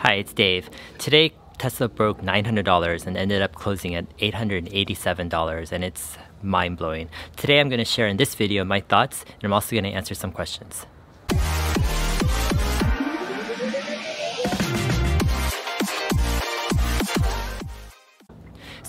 Hi, it's Dave. Today, Tesla broke $900 and ended up closing at $887, and it's mind blowing. Today, I'm going to share in this video my thoughts, and I'm also going to answer some questions.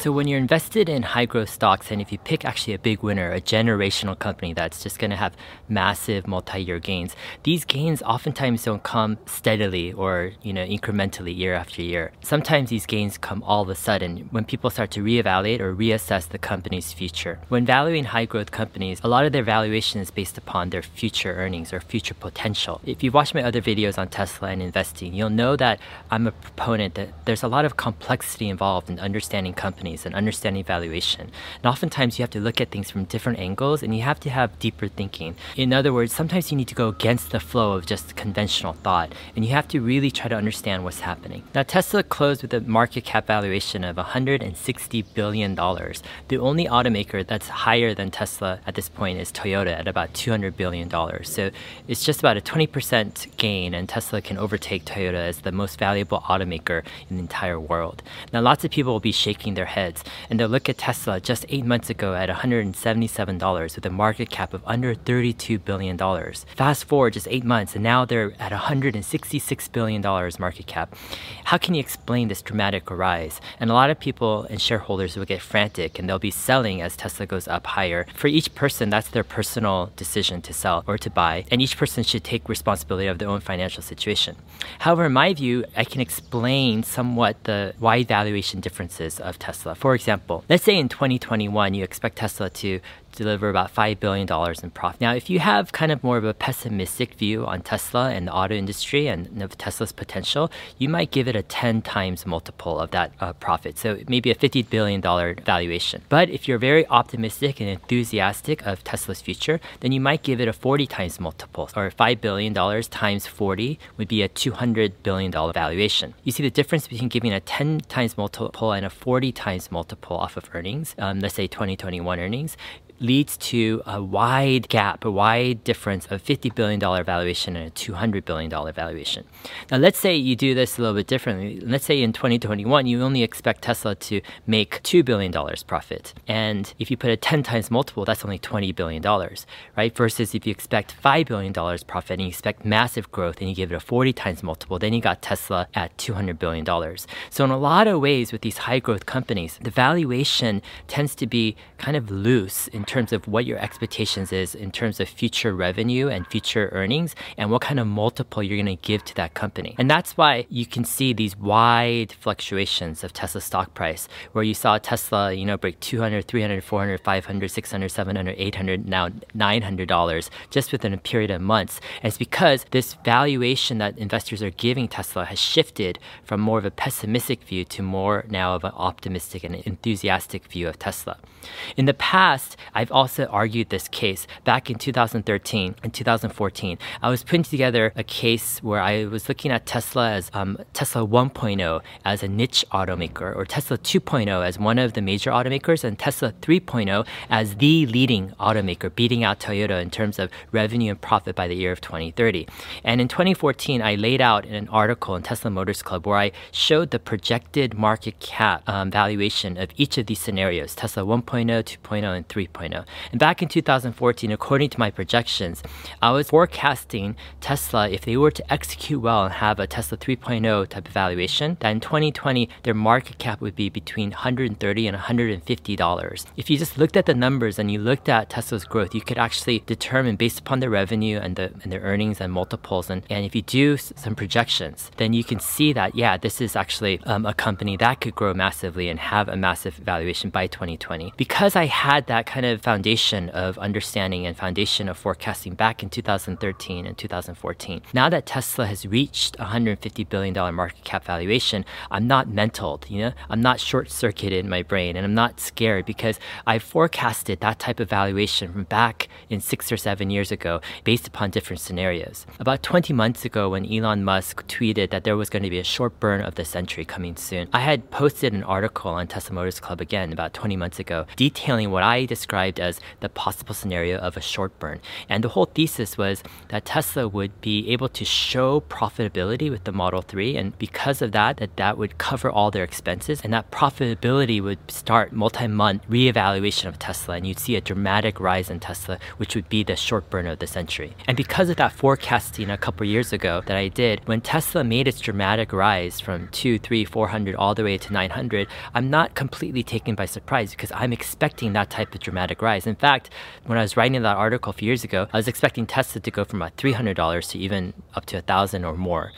So when you're invested in high growth stocks, and if you pick actually a big winner, a generational company that's just going to have massive multi-year gains, these gains oftentimes don't come steadily or you know incrementally year after year. Sometimes these gains come all of a sudden when people start to reevaluate or reassess the company's future. When valuing high growth companies, a lot of their valuation is based upon their future earnings or future potential. If you've watched my other videos on Tesla and investing, you'll know that I'm a proponent that there's a lot of complexity involved in understanding companies companies and understanding valuation. And oftentimes you have to look at things from different angles and you have to have deeper thinking. In other words, sometimes you need to go against the flow of just conventional thought and you have to really try to understand what's happening. Now, Tesla closed with a market cap valuation of $160 billion. The only automaker that's higher than Tesla at this point is Toyota at about $200 billion. So it's just about a 20% gain, and Tesla can overtake Toyota as the most valuable automaker in the entire world. Now, lots of people will be shaking their heads heads, and they'll look at Tesla just eight months ago at $177 with a market cap of under $32 billion. Fast forward just eight months, and now they're at $166 billion market cap. How can you explain this dramatic rise? And a lot of people and shareholders will get frantic and they'll be selling as Tesla goes up higher. For each person, that's their personal decision to sell or to buy, and each person should take responsibility of their own financial situation. However, in my view, I can explain somewhat the wide valuation differences of Tesla. Tesla. For example, let's say in 2021 you expect Tesla to deliver about $5 billion in profit. Now, if you have kind of more of a pessimistic view on Tesla and the auto industry and of Tesla's potential, you might give it a 10 times multiple of that uh, profit. So maybe a $50 billion valuation. But if you're very optimistic and enthusiastic of Tesla's future, then you might give it a 40 times multiple or $5 billion times 40 would be a $200 billion valuation. You see the difference between giving a 10 times multiple and a 40 times multiple off of earnings, um, let's say 2021 earnings leads to a wide gap, a wide difference of $50 billion valuation and a $200 billion valuation. Now, let's say you do this a little bit differently. Let's say in 2021, you only expect Tesla to make $2 billion profit. And if you put a 10 times multiple, that's only $20 billion, right? Versus if you expect $5 billion profit and you expect massive growth and you give it a 40 times multiple, then you got Tesla at $200 billion. So, in a lot of ways, with these high growth companies, the valuation tends to be kind of loose in terms of what your expectations is in terms of future revenue and future earnings and what kind of multiple you're going to give to that company. And that's why you can see these wide fluctuations of Tesla stock price where you saw Tesla, you know, break 200, 300, 400, 500, 600, 700, 800, now $900 just within a period of months. And it's because this valuation that investors are giving Tesla has shifted from more of a pessimistic view to more now of an optimistic and enthusiastic view of Tesla. In the past, I've also argued this case back in 2013 and 2014. I was putting together a case where I was looking at Tesla as um, Tesla 1.0 as a niche automaker, or Tesla 2.0 as one of the major automakers, and Tesla 3.0 as the leading automaker, beating out Toyota in terms of revenue and profit by the year of 2030. And in 2014, I laid out in an article in Tesla Motors Club where I showed the projected market cap um, valuation of each of these scenarios Tesla 1.0, 2.0, and 3.0. 3.0. And back in 2014, according to my projections, I was forecasting Tesla, if they were to execute well and have a Tesla 3.0 type of valuation, that in 2020, their market cap would be between 130 and 150 dollars. If you just looked at the numbers and you looked at Tesla's growth, you could actually determine based upon their revenue and, the, and their earnings and multiples. And, and if you do some projections, then you can see that, yeah, this is actually um, a company that could grow massively and have a massive valuation by 2020. Because I had that kind of of foundation of understanding and foundation of forecasting back in 2013 and 2014. Now that Tesla has reached $150 billion market cap valuation, I'm not mentaled, you know, I'm not short circuited in my brain and I'm not scared because I forecasted that type of valuation from back in six or seven years ago based upon different scenarios. About 20 months ago, when Elon Musk tweeted that there was going to be a short burn of the century coming soon, I had posted an article on Tesla Motors Club again about 20 months ago detailing what I described described as the possible scenario of a short burn. And the whole thesis was that Tesla would be able to show profitability with the Model 3 and because of that that that would cover all their expenses and that profitability would start multi-month reevaluation of Tesla and you'd see a dramatic rise in Tesla which would be the short burn of the century. And because of that forecasting a couple years ago that I did, when Tesla made its dramatic rise from 2, 3, 400 all the way to 900, I'm not completely taken by surprise because I'm expecting that type of dramatic rise. In fact, when I was writing that article a few years ago, I was expecting Tesla to go from about $300 to even up to a thousand or more.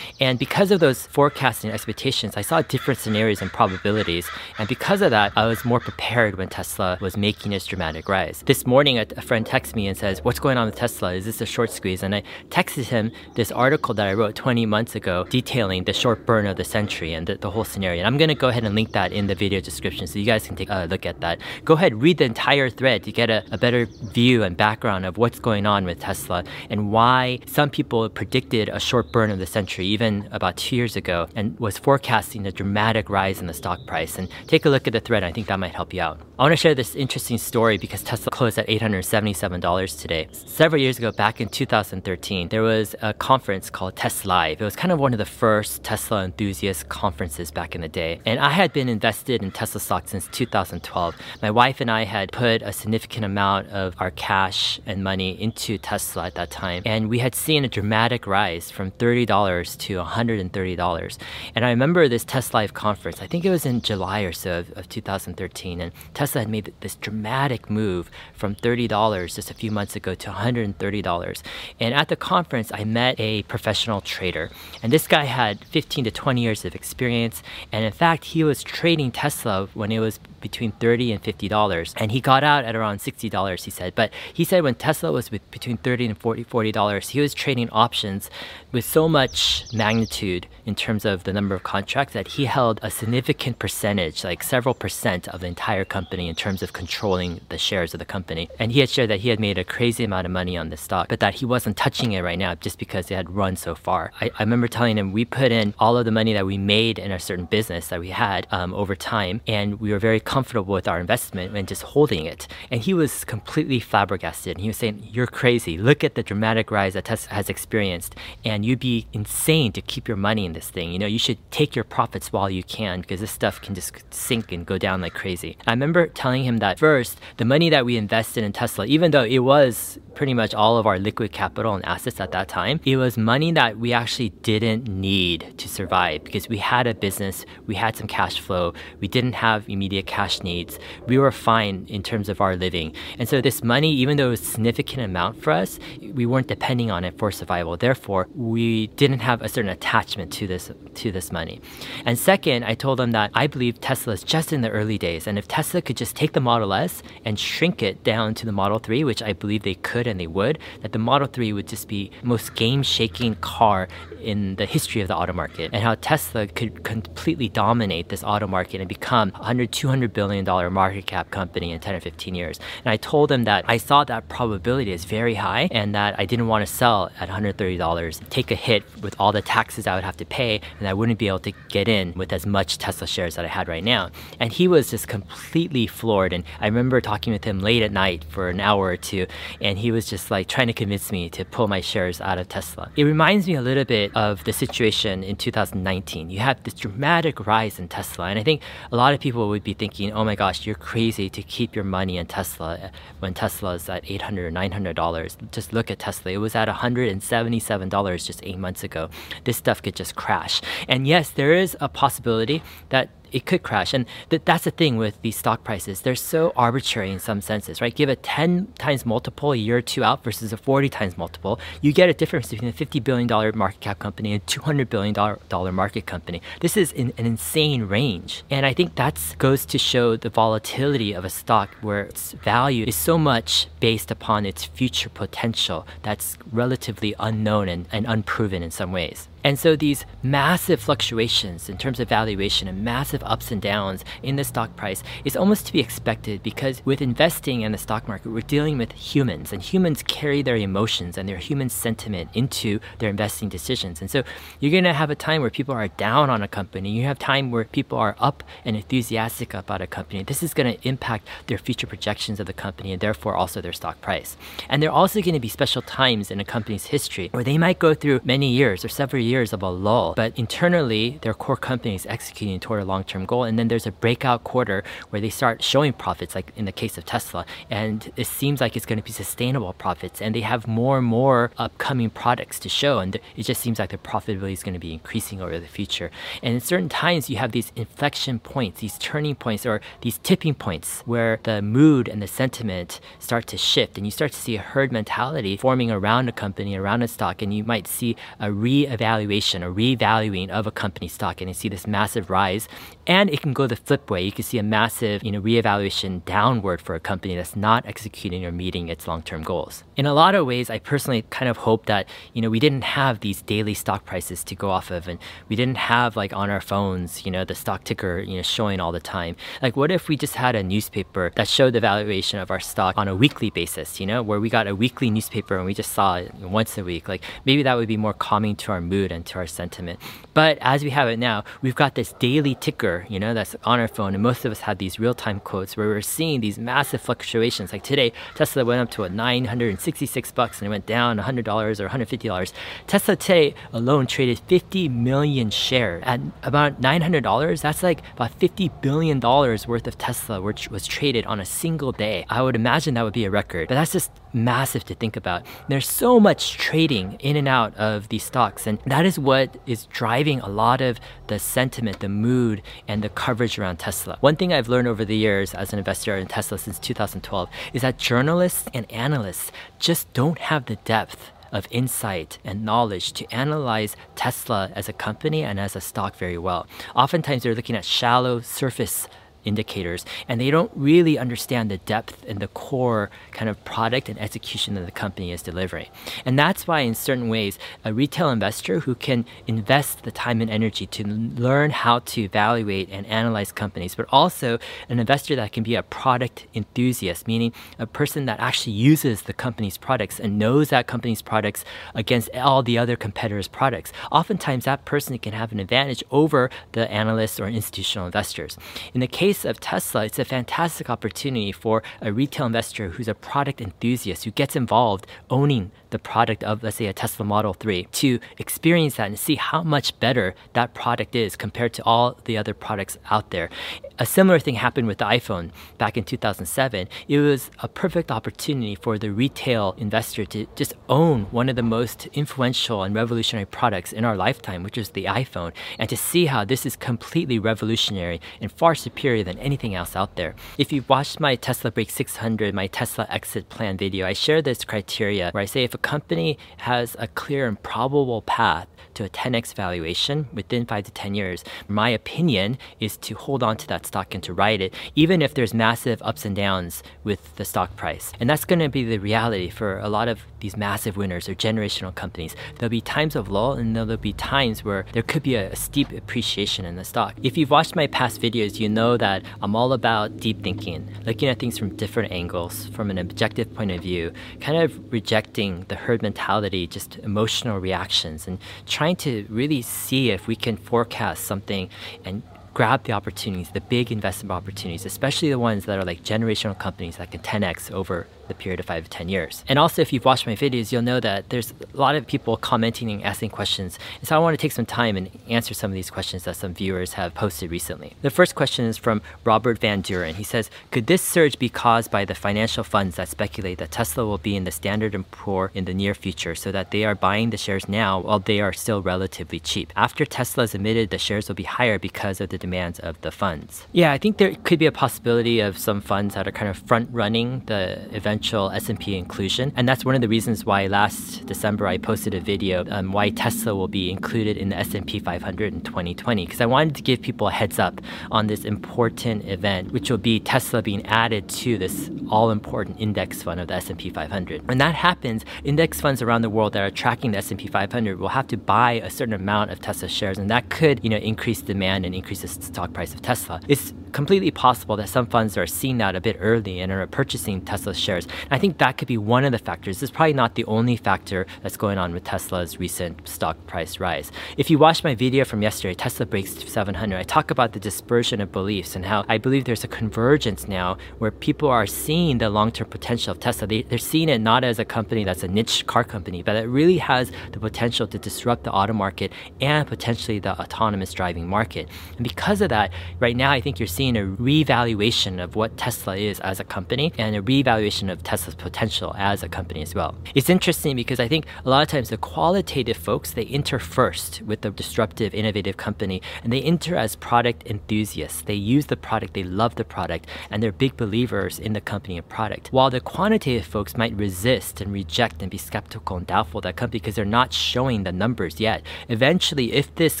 And because of those forecasting expectations, I saw different scenarios and probabilities. And because of that, I was more prepared when Tesla was making its dramatic rise. This morning, a, a friend texts me and says, What's going on with Tesla? Is this a short squeeze? And I texted him this article that I wrote 20 months ago detailing the short burn of the century and the, the whole scenario. And I'm going to go ahead and link that in the video description so you guys can take a look at that. Go ahead, read the entire thread to get a, a better view and background of what's going on with Tesla and why some people predicted a short burn of the century even about two years ago and was forecasting a dramatic rise in the stock price. And take a look at the thread. I think that might help you out. I want to share this interesting story because Tesla closed at $877 today. Several years ago, back in 2013, there was a conference called TesLive. It was kind of one of the first Tesla enthusiast conferences back in the day. And I had been invested in Tesla stock since 2012. My wife and I had put a significant amount of our cash and money into Tesla at that time. And we had seen a dramatic rise from $30 to $130. And I remember this TesLive conference, I think it was in July or so of, of 2013. And Tesla Tesla had made this dramatic move from $30 just a few months ago to $130. And at the conference, I met a professional trader. And this guy had 15 to 20 years of experience. And in fact, he was trading Tesla when it was between 30 and 50 dollars and he got out at around 60 dollars he said. But he said when tesla was between 30 and 40 40 dollars he was trading options with so much magnitude in terms of the number of contracts that he held a significant percentage like several percent of the entire company in terms of controlling the shares of the company. And he had shared that he had made a crazy amount of money on this stock but that he wasn't touching it right now just because it had run so far. I, I remember telling him we put in all of the money that we made in a certain business that we had um, over time and we were very comfortable with our investment and just holding it. And he was completely flabbergasted. And he was saying, You're crazy. Look at the dramatic rise that Tesla has experienced. And you'd be insane to keep your money in this thing. You know, you should take your profits while you can because this stuff can just sink and go down like crazy. I remember telling him that first, the money that we invested in Tesla, even though it was pretty much all of our liquid capital and assets at that time, it was money that we actually didn't need to survive because we had a business, we had some cash flow, we didn't have immediate cash cash needs, we were fine in terms of our living. And so this money, even though it was a significant amount for us, we weren't depending on it for survival. Therefore, we didn't have a certain attachment to this to this money. And second, I told them that I believe Tesla is just in the early days. And if Tesla could just take the Model S and shrink it down to the Model 3, which I believe they could and they would, that the Model 3 would just be most game-shaking car in the history of the auto market and how Tesla could completely dominate this auto market and become 100, 200 $100 billion market cap company in 10 or 15 years. And I told them that I saw that probability is very high and that I didn't want to sell at $130, take a hit with all the taxes I would have to pay, and I wouldn't be able to get in with as much Tesla shares that I had right now. And he was just completely floored. And I remember talking with him late at night for an hour or two, and he was just like trying to convince me to pull my shares out of Tesla. It reminds me a little bit of the situation in 2019. You have this dramatic rise in Tesla, and I think a lot of people would be thinking, oh my gosh, you're crazy to keep your money in Tesla when Tesla is at 800 or $900. Just look at Tesla. It was at $177 just eight months ago. This stuff could just crash. And yes, there is a possibility that it could crash. And th- that's the thing with these stock prices. They're so arbitrary in some senses, right? Give a 10 times multiple a year or two out versus a 40 times multiple. You get a difference between a $50 billion market cap company and a $200 billion market company. This is in, an insane range. And I think that goes to show the volatility of a stock where its value is so much based upon its future potential that's relatively unknown and, and unproven in some ways. And so these massive fluctuations in terms of valuation and massive ups and downs in the stock price is almost to be expected because with investing in the stock market, we're dealing with humans and humans carry their emotions and their human sentiment into their investing decisions. And so you're going to have a time where people are down on a company. You have time where people are up and enthusiastic about a company. This is going to impact their future projections of the company and therefore also their stock price. And there are also going to be special times in a company's history where they might go through many years or several years of a lull, but internally their core company is executing toward a long-term goal. And then there's a breakout quarter where they start showing profits, like in the case of Tesla, and it seems like it's going to be sustainable profits, and they have more and more upcoming products to show, and it just seems like the profitability is going to be increasing over the future. And in certain times, you have these inflection points, these turning points, or these tipping points where the mood and the sentiment start to shift, and you start to see a herd mentality forming around a company, around a stock, and you might see a re-evaluation, a revaluing of a company stock, and you see this massive rise. And it can go the flip way. You can see a massive, you know, reevaluation downward for a company that's not executing or meeting its long-term goals. In a lot of ways, I personally kind of hope that, you know, we didn't have these daily stock prices to go off of and we didn't have like on our phones, you know, the stock ticker, you know, showing all the time. Like what if we just had a newspaper that showed the valuation of our stock on a weekly basis, you know, where we got a weekly newspaper and we just saw it once a week. Like maybe that would be more calming to our mood and to our sentiment. But as we have it now, we've got this daily ticker, you know, that's on our phone and most of us have these real-time quotes where we're seeing these massive fluctuations. Like today, Tesla went up to a 966 bucks and it went down $100 or $150. Tesla today alone traded 50 million shares at about $900. That's like about 50 billion dollars worth of Tesla which was traded on a single day. I would imagine that would be a record, but that's just massive to think about. There's so much trading in and out of these stocks, and that is what is driving a lot of the sentiment, the mood, and the coverage around Tesla. One thing I've learned over the years as an investor in Tesla since 2012 is that journalists and analysts just don't have the depth of insight and knowledge to analyze Tesla as a company and as a stock very well. Oftentimes, they're looking at shallow surface indicators and they don't really understand the depth and the core kind of product and execution that the company is delivering. And that's why in certain ways a retail investor who can invest the time and energy to learn how to evaluate and analyze companies, but also an investor that can be a product enthusiast, meaning a person that actually uses the company's products and knows that company's products against all the other competitors' products. Oftentimes that person can have an advantage over the analysts or institutional investors. In the case case of Tesla, it's a fantastic opportunity for a retail investor who's a product enthusiast who gets involved owning the product of, let's say, a Tesla Model 3 to experience that and see how much better that product is compared to all the other products out there. A similar thing happened with the iPhone back in 2007. It was a perfect opportunity for the retail investor to just own one of the most influential and revolutionary products in our lifetime, which is the iPhone, and to see how this is completely revolutionary and far superior than anything else out there. If you've watched my Tesla Break 600, my Tesla exit plan video, I share this criteria where I say if a company has a clear and probable path to a 10x valuation within five to 10 years, my opinion is to hold on to that stock and to ride it, even if there's massive ups and downs with the stock price. And that's going to be the reality for a lot of these massive winners or generational companies. There'll be times of lull and there'll be times where there could be a, a steep appreciation in the stock. If you've watched my past videos, you know that I'm all about deep thinking, looking at things from different angles, from an objective point of view, kind of rejecting the herd mentality, just emotional reactions, and trying to really see if we can forecast something and grab the opportunities, the big investment opportunities, especially the ones that are like generational companies that can 10x over the period of five to 10 years. And also, if you've watched my videos, you'll know that there's a lot of people commenting and asking questions. And so I want to take some time and answer some of these questions that some viewers have posted recently. The first question is from Robert Van Duren. He says, could this surge be caused by the financial funds that speculate that Tesla will be in the Standard & Poor in the near future so that they are buying the shares now while they are still relatively cheap? After Tesla is admitted, the shares will be higher because of the demands of the funds. Yeah, I think there could be a possibility of some funds that are kind of front running the event potential S&P inclusion, and that's one of the reasons why last December I posted a video on why Tesla will be included in the S&P 500 in 2020 because I wanted to give people a heads up on this important event, which will be Tesla being added to this all-important index fund of the S&P 500. When that happens, index funds around the world that are tracking the S&P 500 will have to buy a certain amount of Tesla shares, and that could, you know, increase demand and increase the stock price of Tesla. It's completely possible that some funds are seeing that a bit early and are purchasing Tesla shares. And I think that could be one of the factors. It's probably not the only factor that's going on with Tesla's recent stock price rise. If you watched my video from yesterday, Tesla breaks 700, I talk about the dispersion of beliefs and how I believe there's a convergence now where people are seeing the long term potential of Tesla. They, they're seeing it not as a company that's a niche car company, but it really has the potential to disrupt the auto market and potentially the autonomous driving market. And because of that, right now, I think you're seeing a revaluation of what Tesla is as a company and a revaluation of Tesla's potential as a company as well. It's interesting because I think a lot of times the qualitative folks, they enter first with the disruptive, innovative company and they enter as product enthusiasts. They use the product, they love the product, and they're big believers in the company and product. While the quantitative folks might resist and reject and be skeptical and doubtful of that company because they're not showing the numbers yet. Eventually, if this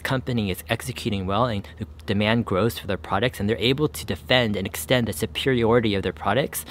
company is executing well and the demand grows for their products and they're able to defend and extend the superiority of their products,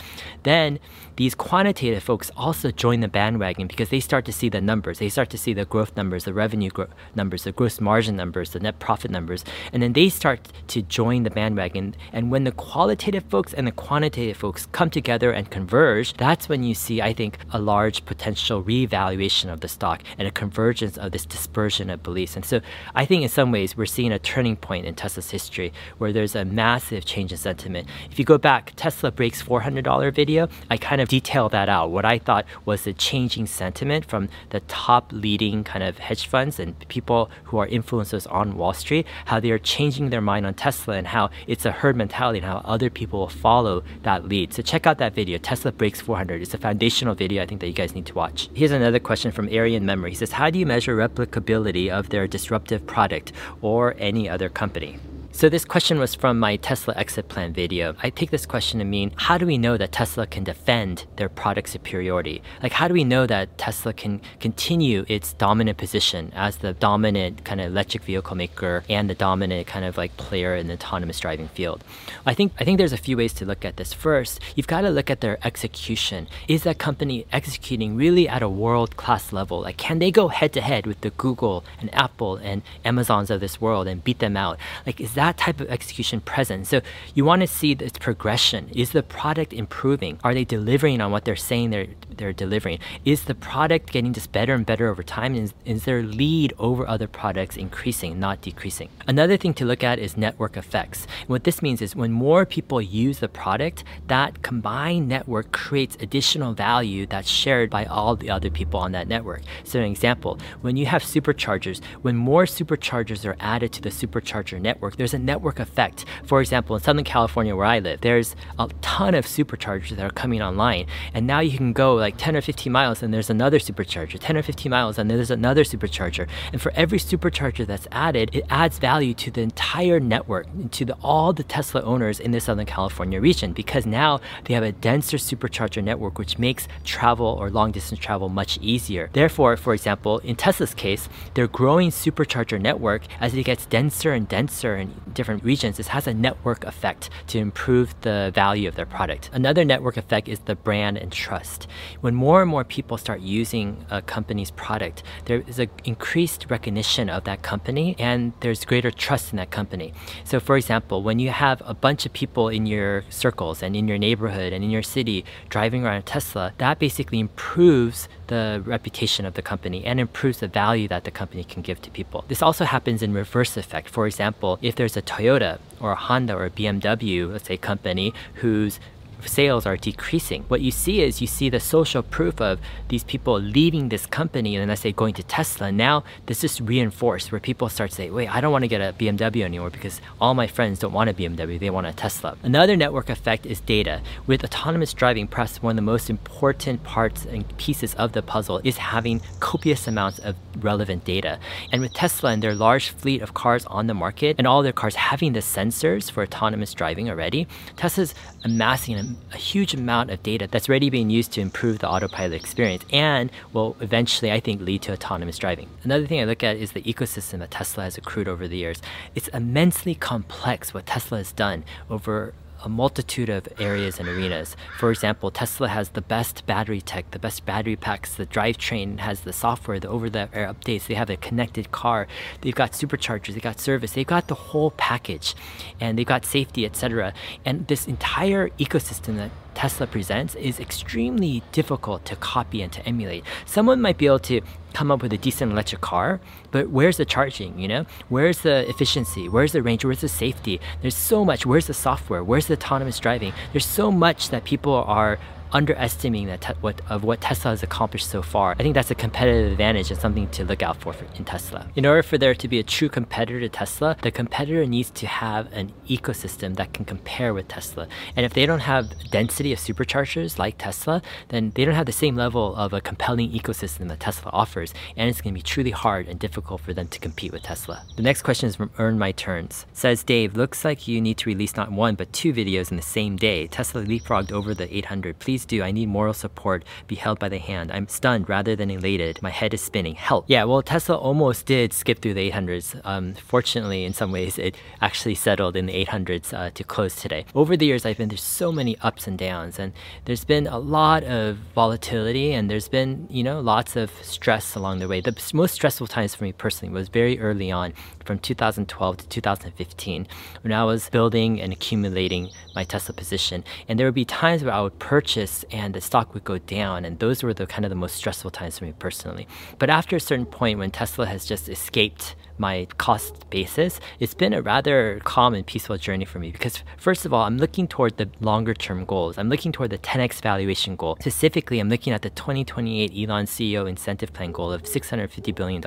then these quantitative folks also join the bandwagon because they start to see the numbers. They start to see the growth numbers, the revenue gro- numbers, the gross margin numbers, the net profit numbers, and then they start to join the bandwagon. And when the qualitative folks and the quantitative folks come together and converge, that's when you see, I think, a large potential revaluation of the stock and a convergence of this dispersion of beliefs. And so I think in some ways we're seeing a turning point in Tesla's history where there's a massive change in sentiment. If you go back, Tesla breaks $400 video, I kind of detail that out. What I thought was the changing sentiment from the top leading kind of hedge funds and people who are influencers on Wall Street, how they are changing their mind on Tesla and how it's a herd mentality and how other people will follow that lead. So check out that video, Tesla breaks 400. It's a foundational video I think that you guys need to watch. Here's another question from Arian Memory. He says, how do you measure replicability of their disruptive product or any other company? So this question was from my Tesla exit plan video. I take this question to mean, how do we know that Tesla can defend their product superiority? Like, how do we know that Tesla can continue its dominant position as the dominant kind of electric vehicle maker and the dominant kind of like player in the autonomous driving field? I think I think there's a few ways to look at this. First, you've got to look at their execution. Is that company executing really at a world-class level? Like, can they go head to head with the Google and Apple and Amazons of this world and beat them out? Like, is that that type of execution present. So you want to see this progression. Is the product improving? Are they delivering on what they're saying they're they're delivering? Is the product getting just better and better over time? Is, is their lead over other products increasing, not decreasing? Another thing to look at is network effects. And what this means is when more people use the product, that combined network creates additional value that's shared by all the other people on that network. So, an example, when you have superchargers, when more superchargers are added to the supercharger network, there's a network effect. For example, in Southern California, where I live, there's a ton of superchargers that are coming online, and now you can go like 10 or 15 miles and there's another supercharger, 10 or 15 miles and there's another supercharger. And for every supercharger that's added, it adds value to the entire network, to the, all the Tesla owners in the Southern California region because now they have a denser supercharger network which makes travel or long distance travel much easier. Therefore, for example, in Tesla's case, their growing supercharger network as it gets denser and denser in different regions, this has a network effect to improve the value of their product. Another network effect is the brand and trust when more and more people start using a company's product, there is an increased recognition of that company and there's greater trust in that company. So, for example, when you have a bunch of people in your circles and in your neighborhood and in your city driving around a Tesla, that basically improves the reputation of the company and improves the value that the company can give to people. This also happens in reverse effect. For example, if there's a Toyota or a Honda or a BMW, let's say company whose sales are decreasing. What you see is you see the social proof of these people leaving this company and let's say going to Tesla. Now this is reinforced where people start to say, wait, I don't want to get a BMW anymore because all my friends don't want a BMW, they want a Tesla. Another network effect is data. With autonomous driving, perhaps one of the most important parts and pieces of the puzzle is having copious amounts of relevant data. And with Tesla and their large fleet of cars on the market and all their cars having the sensors for autonomous driving already, Tesla's amassing an a huge amount of data that's already being used to improve the autopilot experience and will eventually, I think, lead to autonomous driving. Another thing I look at is the ecosystem that Tesla has accrued over the years. It's immensely complex what Tesla has done over a multitude of areas and arenas. For example, Tesla has the best battery tech, the best battery packs, the drivetrain has the software, the over-the-air updates, they have a connected car, they've got superchargers, they've got service, they've got the whole package, and they've got safety, etc. And this entire ecosystem that Tesla presents is extremely difficult to copy and to emulate. Someone might be able to come up with a decent electric car, but where's the charging, you know? Where's the efficiency? Where's the range? Where's the safety? There's so much. Where's the software? Where's the autonomous driving? There's so much that people are underestimating that what of what Tesla has accomplished so far. I think that's a competitive advantage and something to look out for, for in Tesla. In order for there to be a true competitor to Tesla, the competitor needs to have an ecosystem that can compare with Tesla. And if they don't have density of superchargers like Tesla, then they don't have the same level of a compelling ecosystem that Tesla offers, and it's going to be truly hard and difficult for them to compete with Tesla. The next question is from Earn My Turns. Says Dave, looks like you need to release not one but two videos in the same day. Tesla leapfrogged over the 800. Please please do. I need moral support. Be held by the hand. I'm stunned rather than elated. My head is spinning. Help. Yeah, well, Tesla almost did skip through the 800s. Um, fortunately, in some ways, it actually settled in the 800s uh, to close today. Over the years, I've been through so many ups and downs, and there's been a lot of volatility, and there's been, you know, lots of stress along the way. The most stressful times for me personally was very early on, from 2012 to 2015, when I was building and accumulating my Tesla position. And there would be times where I would purchase and the stock would go down. And those were the kind of the most stressful times for me personally. But after a certain point when Tesla has just escaped my cost basis, it's been a rather calm and peaceful journey for me because, first of all, I'm looking toward the longer term goals. I'm looking toward the 10x valuation goal. Specifically, I'm looking at the 2028 Elon CEO incentive plan goal of $650 billion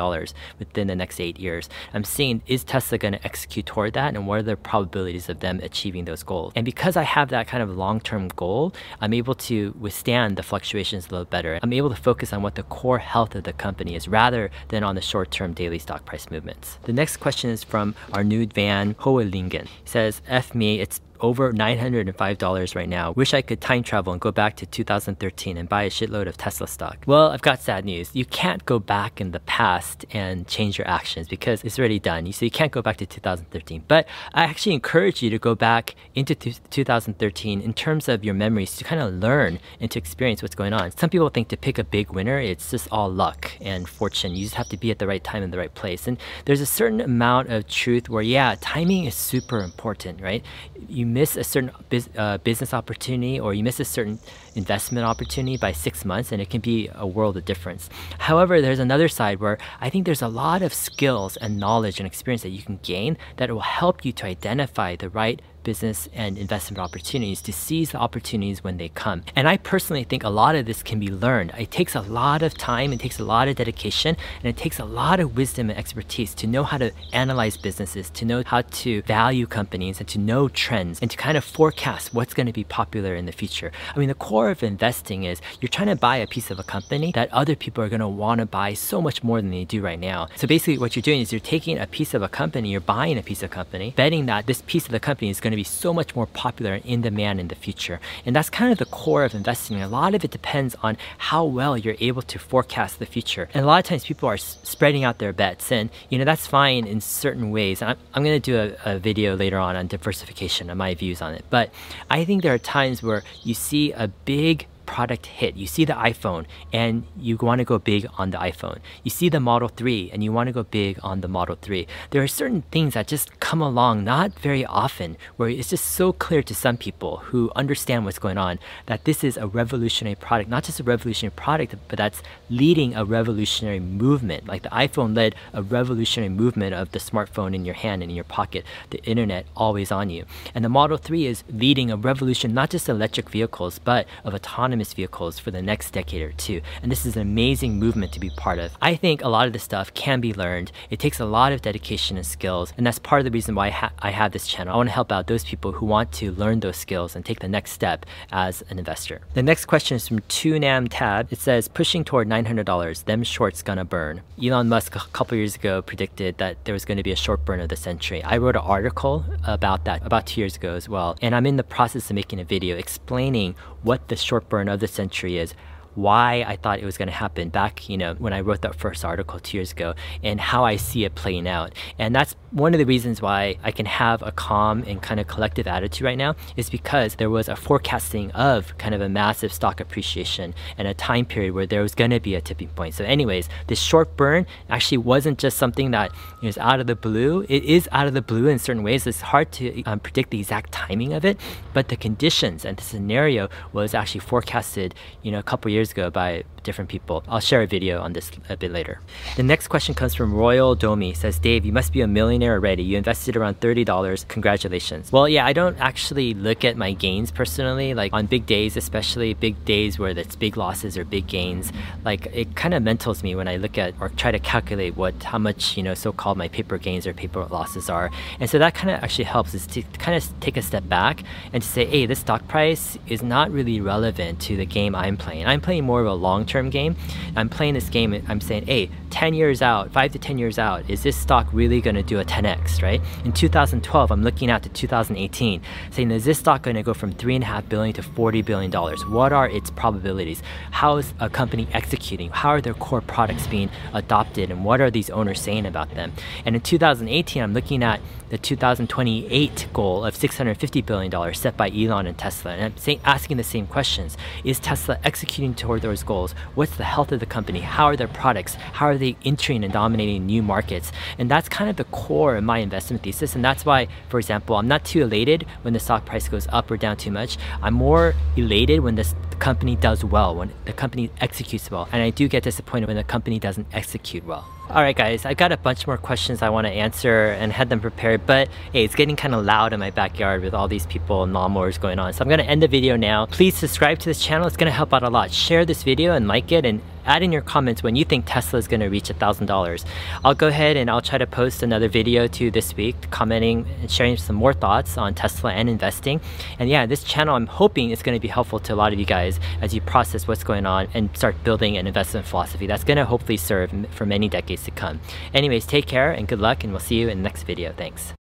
within the next eight years. I'm seeing is Tesla going to execute toward that and what are the probabilities of them achieving those goals? And because I have that kind of long term goal, I'm able to withstand the fluctuations a little better. I'm able to focus on what the core health of the company is rather than on the short term daily stock price movement. The next question is from our nude van Hoelingen. He says, F me, it's over $905 right now. Wish I could time travel and go back to 2013 and buy a shitload of Tesla stock. Well, I've got sad news. You can't go back in the past and change your actions because it's already done. So you can't go back to 2013. But I actually encourage you to go back into 2013 in terms of your memories to kind of learn and to experience what's going on. Some people think to pick a big winner, it's just all luck and fortune. You just have to be at the right time in the right place. And there's a certain amount of truth where, yeah, timing is super important, right? You miss a certain uh, business opportunity or you miss a certain investment opportunity by six months and it can be a world of difference. However, there's another side where I think there's a lot of skills and knowledge and experience that you can gain that will help you to identify the right business and investment opportunities to seize the opportunities when they come. And I personally think a lot of this can be learned. It takes a lot of time, it takes a lot of dedication, and it takes a lot of wisdom and expertise to know how to analyze businesses, to know how to value companies, and to know trends, and to kind of forecast what's going to be popular in the future. I mean, the core of investing is you're trying to buy a piece of a company that other people are going to want to buy so much more than they do right now. So basically, what you're doing is you're taking a piece of a company, you're buying a piece of company, betting that this piece of the company is going to be so much more popular and in demand in the future. And that's kind of the core of investing. A lot of it depends on how well you're able to forecast the future. And a lot of times people are spreading out their bets, and you know that's fine in certain ways. I'm, I'm going to do a, a video later on on diversification and my views on it. But I think there are times where you see a big product hit. You see the iPhone and you want to go big on the iPhone. You see the Model 3 and you want to go big on the Model 3. There are certain things that just come along not very often where it's just so clear to some people who understand what's going on that this is a revolutionary product, not just a revolutionary product, but that's leading a revolutionary movement. Like the iPhone led a revolutionary movement of the smartphone in your hand and in your pocket, the internet always on you. And the Model 3 is leading a revolution, not just electric vehicles, but of autonomous autonomous vehicles for the next decade or two. And this is an amazing movement to be part of. I think a lot of this stuff can be learned. It takes a lot of dedication and skills. And that's part of the reason why I, ha I have this channel. I want to help out those people who want to learn those skills and take the next step as an investor. The next question is from 2nam tab. It says, pushing toward $900, them shorts gonna burn. Elon Musk a couple years ago predicted that there was going to be a short burn of the century. I wrote an article about that about two years ago as well. And I'm in the process of making a video explaining what the short burn of the century is, why I thought it was going to happen back, you know, when I wrote that first article two years ago and how I see it playing out. And that's one of the reasons why I can have a calm and kind of collective attitude right now is because there was a forecasting of kind of a massive stock appreciation and a time period where there was going to be a tipping point. So anyways, this short burn actually wasn't just something that is out of the blue. It is out of the blue in certain ways. It's hard to um, predict the exact timing of it, but the conditions and the scenario was actually forecasted, you know, a couple years years ago by different people. I'll share a video on this a bit later. The next question comes from Royal Domi. says, Dave, you must be a millionaire already. You invested around $30. Congratulations. Well, yeah, I don't actually look at my gains personally. Like on big days, especially big days where it's big losses or big gains, like it kind of mentals me when I look at or try to calculate what how much, you know, so-called my paper gains or paper losses are. And so that kind of actually helps is to kind of take a step back and to say, hey, this stock price is not really relevant to the game I'm playing. I'm playing more of a long term game. I'm playing this game, I'm saying, hey, 10 years out, 5 to 10 years out, is this stock really going to do a 10x, right? In 2012, I'm looking out to 2018, saying, is this stock going to go from 3.5 billion to $40 billion? What are its probabilities? How is a company executing? How are their core products being adopted? And what are these owners saying about them? And in 2018, I'm looking at the 2028 goal of $650 billion set by Elon and Tesla. And I'm saying, asking the same questions. Is Tesla executing toward those goals? What's the health of the company? How are their products? How are they entering and dominating new markets? And that's kind of the core of my investment thesis. And that's why, for example, I'm not too elated when the stock price goes up or down too much. I'm more elated when this company does well, when the company executes well. And I do get disappointed when the company doesn't execute well. Alright guys, I got a bunch more questions I want to answer and had them prepared, but hey, it's getting kind of loud in my backyard with all these people and lawnmowers going on. So I'm going to end the video now. Please subscribe to this channel, it's going to help out a lot. Share this video and like it and add in your comments when you think Tesla is going to reach $1,000. I'll go ahead and I'll try to post another video to this week, commenting and sharing some more thoughts on Tesla and investing. And yeah, this channel I'm hoping is going to be helpful to a lot of you guys as you process what's going on and start building an investment philosophy that's going to hopefully serve for many decades to come. Anyways, take care and good luck and we'll see you in the next video. Thanks.